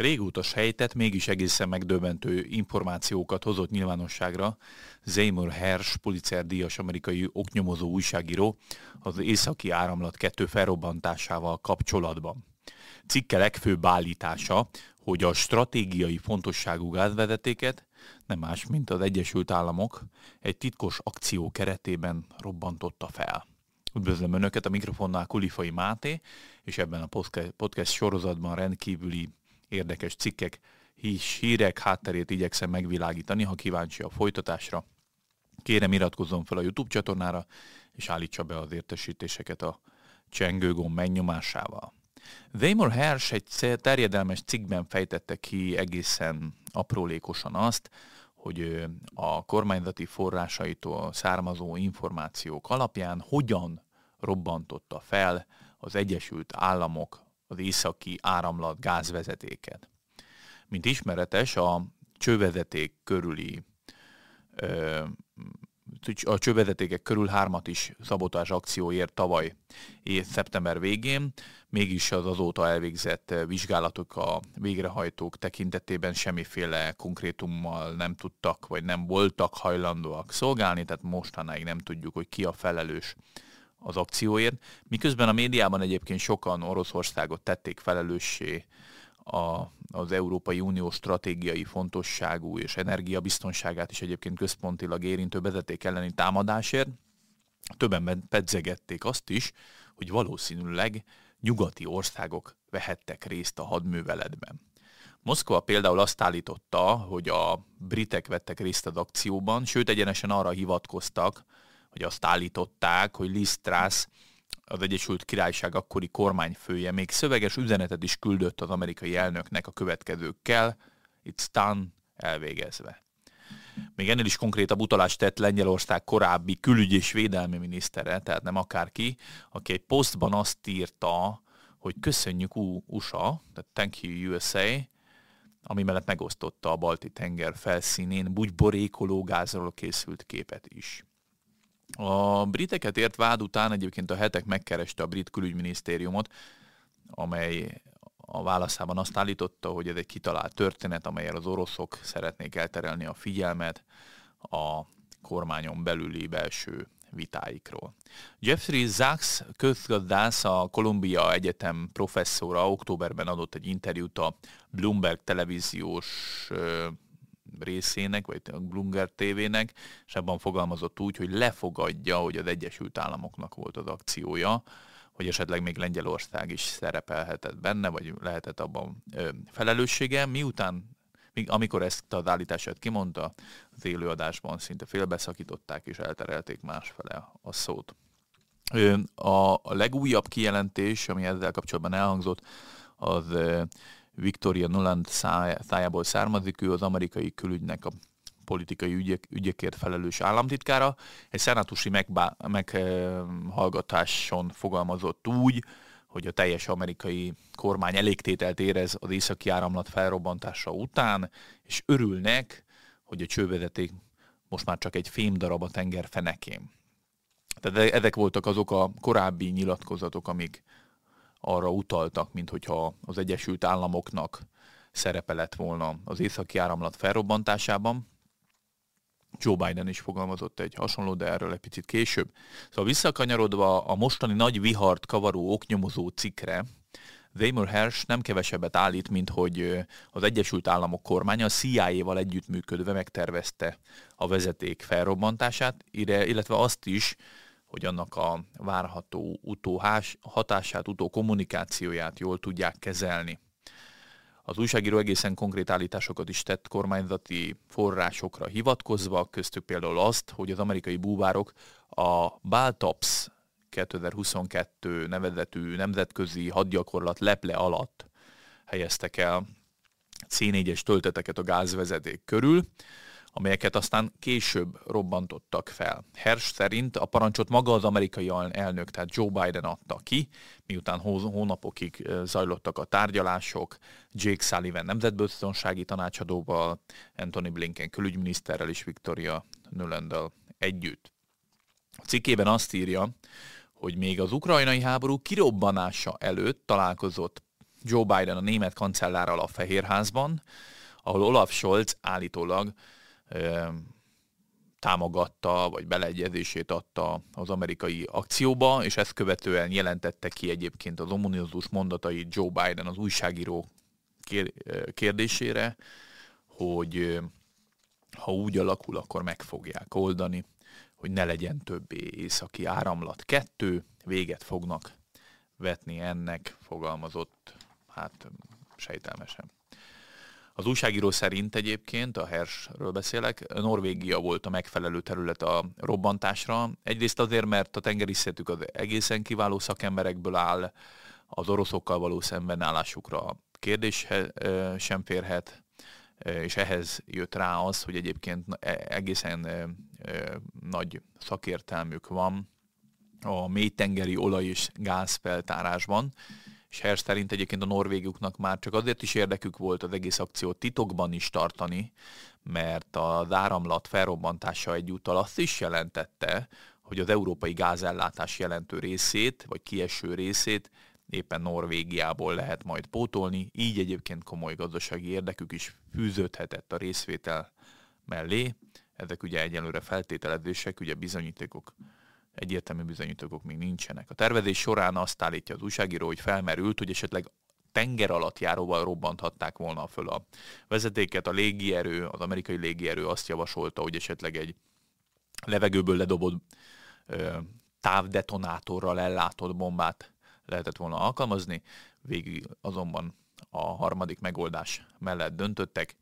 Régóta sejtett, mégis egészen megdöbbentő információkat hozott nyilvánosságra Seymour Hersh, Pulitzer díjas amerikai oknyomozó újságíró az északi áramlat kettő felrobbantásával kapcsolatban. Cikke legfőbb állítása, hogy a stratégiai fontosságú gázvezetéket nem más, mint az Egyesült Államok egy titkos akció keretében robbantotta fel. Üdvözlöm Önöket, a mikrofonnál Kulifai Máté, és ebben a podcast sorozatban rendkívüli érdekes cikkek, hírs, hírek hátterét igyekszem megvilágítani, ha kíváncsi a folytatásra. Kérem iratkozzon fel a YouTube csatornára, és állítsa be az értesítéseket a csengőgomb megnyomásával. Weimar Hersh egy terjedelmes cikkben fejtette ki egészen aprólékosan azt, hogy a kormányzati forrásaitól származó információk alapján hogyan robbantotta fel az Egyesült Államok az északi áramlat gázvezetéket. Mint ismeretes, a csővezeték körüli a csővezetékek körül hármat is szabotás akció ért tavaly év szeptember végén, mégis az azóta elvégzett vizsgálatok a végrehajtók tekintetében semmiféle konkrétummal nem tudtak, vagy nem voltak hajlandóak szolgálni, tehát mostanáig nem tudjuk, hogy ki a felelős az akcióért, miközben a médiában egyébként sokan Oroszországot tették felelőssé a, az Európai Unió stratégiai fontosságú és energiabiztonságát is egyébként központilag érintő vezeték elleni támadásért. Többen pedzegették azt is, hogy valószínűleg nyugati országok vehettek részt a hadműveletben. Moszkva például azt állította, hogy a britek vettek részt az akcióban, sőt egyenesen arra hivatkoztak, hogy azt állították, hogy Liz Truss, az Egyesült Királyság akkori kormányfője még szöveges üzenetet is küldött az amerikai elnöknek a következőkkel, it's done, elvégezve. Még ennél is konkrétabb utalást tett Lengyelország korábbi külügy és védelmi minisztere, tehát nem akárki, aki egy posztban azt írta, hogy köszönjük USA, tehát thank you USA, ami mellett megosztotta a balti tenger felszínén bugyborékoló gázról készült képet is. A briteket ért vád után egyébként a hetek megkereste a brit külügyminisztériumot, amely a válaszában azt állította, hogy ez egy kitalált történet, amelyel az oroszok szeretnék elterelni a figyelmet a kormányon belüli belső vitáikról. Jeffrey Sachs közgazdász, a Columbia Egyetem professzora októberben adott egy interjút a Bloomberg televíziós részének, vagy a Bloomberg TV-nek, és abban fogalmazott úgy, hogy lefogadja, hogy az Egyesült Államoknak volt az akciója, hogy esetleg még Lengyelország is szerepelhetett benne, vagy lehetett abban ö, felelőssége, miután amikor ezt az állítását kimondta, az élőadásban szinte félbeszakították és elterelték másfele a szót. A, a legújabb kijelentés, ami ezzel kapcsolatban elhangzott, az Victoria Nuland szájából származik, ő az amerikai külügynek a politikai ügyek, ügyekért felelős államtitkára. Egy szenátusi meghallgatáson fogalmazott úgy, hogy a teljes amerikai kormány elégtételt érez az északi áramlat felrobbantása után, és örülnek, hogy a csővezeték most már csak egy fémdarab a tenger fenekén. Tehát ezek voltak azok a korábbi nyilatkozatok, amik arra utaltak, mint hogyha az Egyesült Államoknak szerepe lett volna az északi áramlat felrobbantásában. Joe Biden is fogalmazott egy hasonló, de erről egy picit később. Szóval visszakanyarodva a mostani nagy vihart kavaró oknyomozó cikkre, Weimar Hersh nem kevesebbet állít, mint hogy az Egyesült Államok kormánya a CIA-val együttműködve megtervezte a vezeték felrobbantását, illetve azt is, hogy annak a várható utóhás, hatását, utó kommunikációját jól tudják kezelni. Az újságíró egészen konkrét állításokat is tett kormányzati forrásokra hivatkozva, köztük például azt, hogy az amerikai búvárok a Baltops 2022 nevezetű nemzetközi hadgyakorlat leple alatt helyeztek el C4-es tölteteket a gázvezeték körül, amelyeket aztán később robbantottak fel. Hersh szerint a parancsot maga az amerikai elnök, tehát Joe Biden adta ki, miután hónapokig zajlottak a tárgyalások, Jake Sullivan nemzetbiztonsági tanácsadóval, Anthony Blinken külügyminiszterrel és Victoria Nulandal együtt. A cikkében azt írja, hogy még az ukrajnai háború kirobbanása előtt találkozott Joe Biden a német kancellárral a Fehérházban, ahol Olaf Scholz állítólag támogatta, vagy beleegyezését adta az amerikai akcióba, és ezt követően jelentette ki egyébként az ominózus mondatai Joe Biden az újságíró kérdésére, hogy ha úgy alakul, akkor meg fogják oldani, hogy ne legyen többé északi áramlat. Kettő, véget fognak vetni ennek, fogalmazott, hát sejtelmesen. Az újságíró szerint egyébként, a Hersről beszélek, Norvégia volt a megfelelő terület a robbantásra. Egyrészt azért, mert a tengerészetük az egészen kiváló szakemberekből áll, az oroszokkal való szembenállásukra kérdés sem férhet, és ehhez jött rá az, hogy egyébként e, egészen nagy szakértelmük van a mélytengeri olaj és gázfeltárásban, és Hersz szerint egyébként a norvéguknak már csak azért is érdekük volt az egész akciót titokban is tartani, mert az áramlat felrobbantása egyúttal azt is jelentette, hogy az európai gázellátás jelentő részét, vagy kieső részét éppen Norvégiából lehet majd pótolni, így egyébként komoly gazdasági érdekük is fűződhetett a részvétel mellé. Ezek ugye egyelőre feltételezések, ugye bizonyítékok, egyértelmű bizonyítékok még nincsenek. A tervezés során azt állítja az újságíró, hogy felmerült, hogy esetleg tenger alatt járóval robbanthatták volna föl a vezetéket. A légierő, az amerikai légierő azt javasolta, hogy esetleg egy levegőből ledobott ö, távdetonátorral ellátott bombát lehetett volna alkalmazni, végig azonban a harmadik megoldás mellett döntöttek,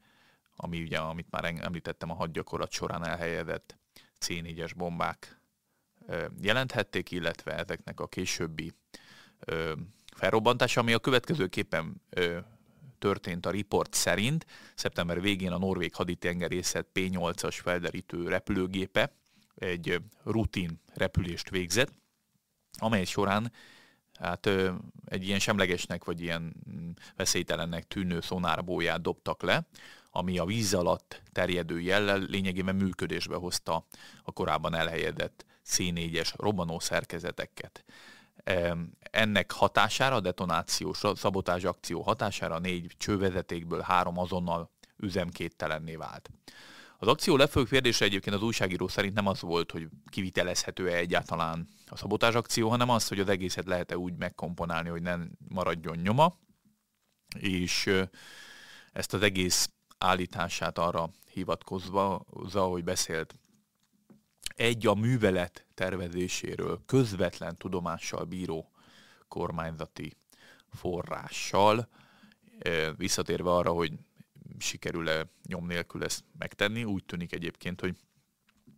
ami ugye, amit már említettem a hadgyakorlat során elhelyezett C4-es bombák jelenthették, illetve ezeknek a későbbi felrobbantása, ami a következőképpen történt a riport szerint. Szeptember végén a norvég haditengerészet P-8-as felderítő repülőgépe egy rutin repülést végzett, amely során hát egy ilyen semlegesnek vagy ilyen mm, veszélytelennek tűnő szonárbóját dobtak le, ami a víz alatt terjedő jellel lényegében működésbe hozta a korábban elhelyezett C4-es robbanó szerkezeteket. Ennek hatására, a detonációs szabotás akció hatására négy csővezetékből három azonnal üzemkéttelenné vált. Az akció legfőbb kérdése egyébként az újságíró szerint nem az volt, hogy kivitelezhető-e egyáltalán a szabotás akció, hanem az, hogy az egészet lehet-e úgy megkomponálni, hogy nem maradjon nyoma, és ezt az egész állítását arra hivatkozva, hogy beszélt egy a művelet tervezéséről közvetlen tudomással bíró kormányzati forrással, visszatérve arra, hogy sikerül-e nyom nélkül ezt megtenni. Úgy tűnik egyébként, hogy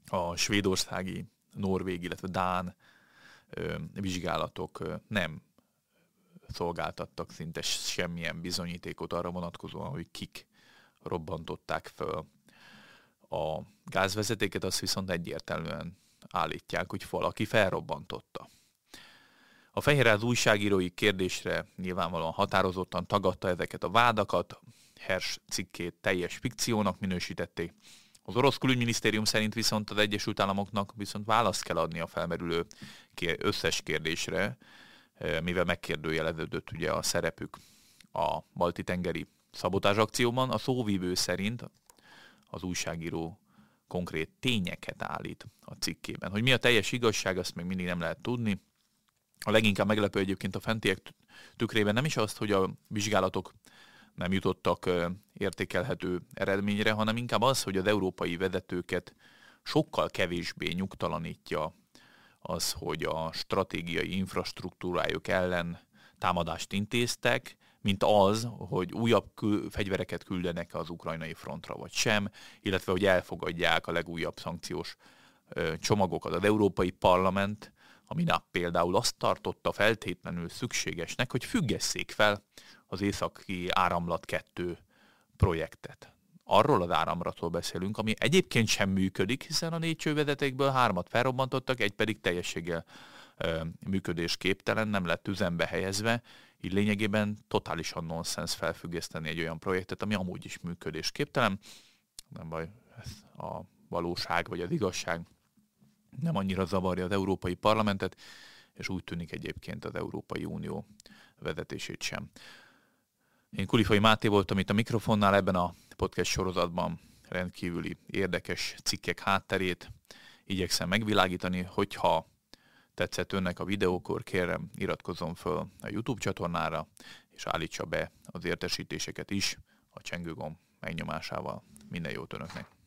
a svédországi, norvég, illetve dán vizsgálatok nem szolgáltattak szinte semmilyen bizonyítékot arra vonatkozóan, hogy kik robbantották föl a gázvezetéket, azt viszont egyértelműen állítják, hogy valaki felrobbantotta. A Fehérház újságírói kérdésre nyilvánvalóan határozottan tagadta ezeket a vádakat, Hers cikkét teljes fikciónak minősítették. Az orosz külügyminisztérium szerint viszont az Egyesült Államoknak viszont választ kell adni a felmerülő összes kérdésre, eh, mivel megkérdőjeleződött ugye a szerepük a balti-tengeri szabotás akcióban. A szóvívő szerint az újságíró konkrét tényeket állít a cikkében. Hogy mi a teljes igazság, azt még mindig nem lehet tudni. A leginkább meglepő egyébként a fentiek tükrében nem is azt, hogy a vizsgálatok nem jutottak értékelhető eredményre, hanem inkább az, hogy az európai vezetőket sokkal kevésbé nyugtalanítja az, hogy a stratégiai infrastruktúrájuk ellen támadást intéztek, mint az, hogy újabb kül- fegyvereket küldenek az ukrajnai frontra, vagy sem, illetve hogy elfogadják a legújabb szankciós ö, csomagokat. Az Európai Parlament a minap például azt tartotta feltétlenül szükségesnek, hogy függesszék fel az északi áramlat 2 projektet. Arról az áramlatról beszélünk, ami egyébként sem működik, hiszen a négy csővezetékből hármat felrobbantottak, egy pedig teljességgel működésképtelen, nem lett üzembe helyezve, így lényegében totálisan nonsens felfüggeszteni egy olyan projektet, ami amúgy is működésképtelen. Nem baj, ez a valóság vagy az igazság nem annyira zavarja az Európai Parlamentet, és úgy tűnik egyébként az Európai Unió vezetését sem. Én Kulifai Máté voltam itt a mikrofonnál ebben a podcast sorozatban rendkívüli érdekes cikkek hátterét igyekszem megvilágítani, hogyha tetszett önnek a videókor, kérem iratkozzon föl a YouTube csatornára, és állítsa be az értesítéseket is a csengőgomb megnyomásával. Minden jót önöknek!